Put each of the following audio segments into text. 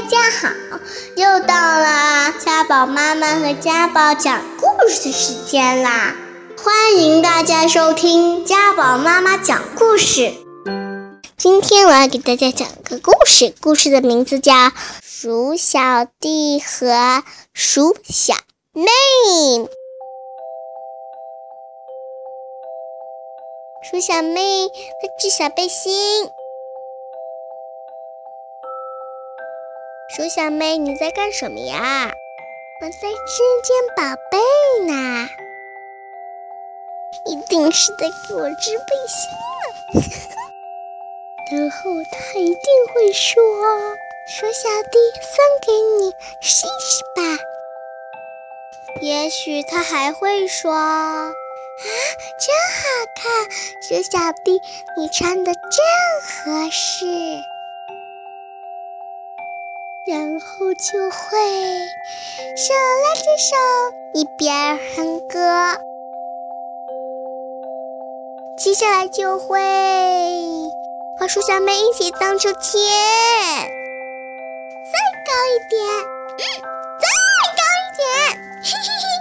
大家好，又到了家宝妈妈和家宝讲故事时间啦！欢迎大家收听家宝妈妈讲故事。今天我要给大家讲个故事，故事的名字叫《鼠小弟和鼠小妹》。鼠小妹在织小背心。鼠小妹，你在干什么呀？我在织件宝贝呢。一定是在给我织背心呢。然后他一定会说：“鼠小弟，送给你，试试吧。”也许他还会说。啊，真好看，鼠小弟，你穿的真合适。然后就会手拉着手，一边哼歌。接下来就会和鼠小妹一起荡秋千，再高一点，嗯，再高一点，嘿嘿嘿。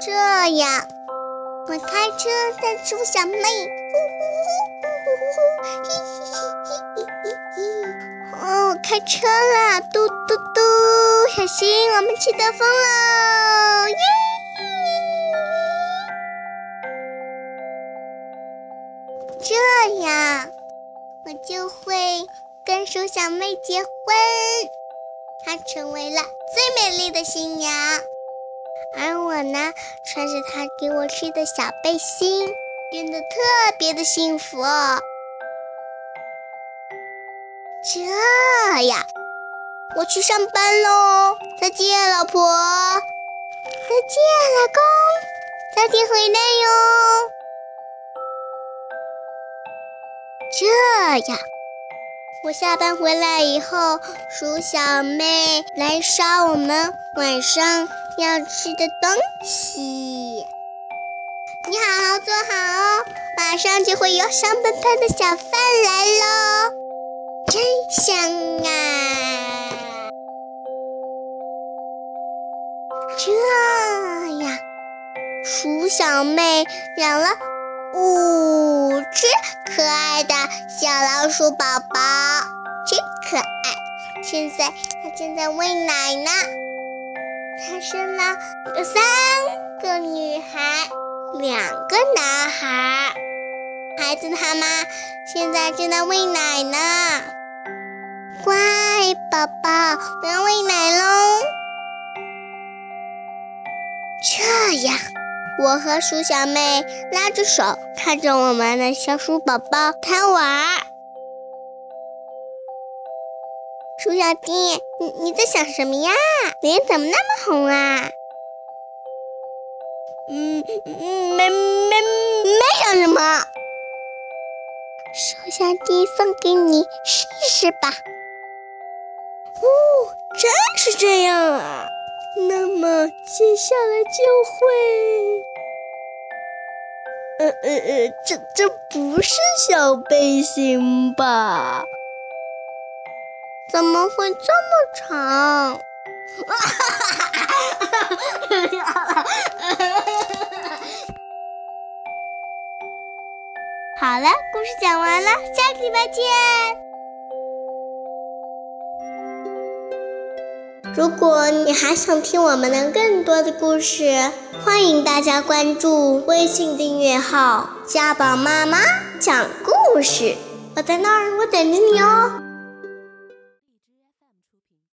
这样，我开车带猪小妹，呼呼呼呼呼呼，嘿嘿嘿嘿嘿嘿。哦，开车了，嘟嘟嘟，小心我们去兜风喽！耶！这样，我就会跟鼠小妹结婚，她成为了最美丽的新娘。而我呢，穿着他给我织的小背心，变得特别的幸福。这样，我去上班喽！再见，老婆！再见，老公！早点回来哟！这样，我下班回来以后，鼠小妹来烧我们晚上。要吃的东西，你好好做好哦，马上就会有香喷喷的小饭来喽，真香啊！这样，鼠小妹养了五只可爱的小老鼠宝宝，真可爱。现在它正在喂奶呢。他生了三个女孩，两个男孩。孩子他妈现在正在喂奶呢。乖宝宝，我要喂奶喽。这样，我和鼠小妹拉着手，看着我们的小鼠宝宝贪玩。鼠小弟，你你在想什么呀？脸怎么那么红啊？嗯嗯，没没没想什么。鼠小弟送给你试试吧。哦，真是这样啊！那么接下来就会……呃呃呃，这这不是小背心吧？怎么会这么长？好了，故事讲完了，下个礼拜见。如果你还想听我们的更多的故事，欢迎大家关注微信订阅号“家宝妈妈讲故事”。我在那儿，我等着你哦。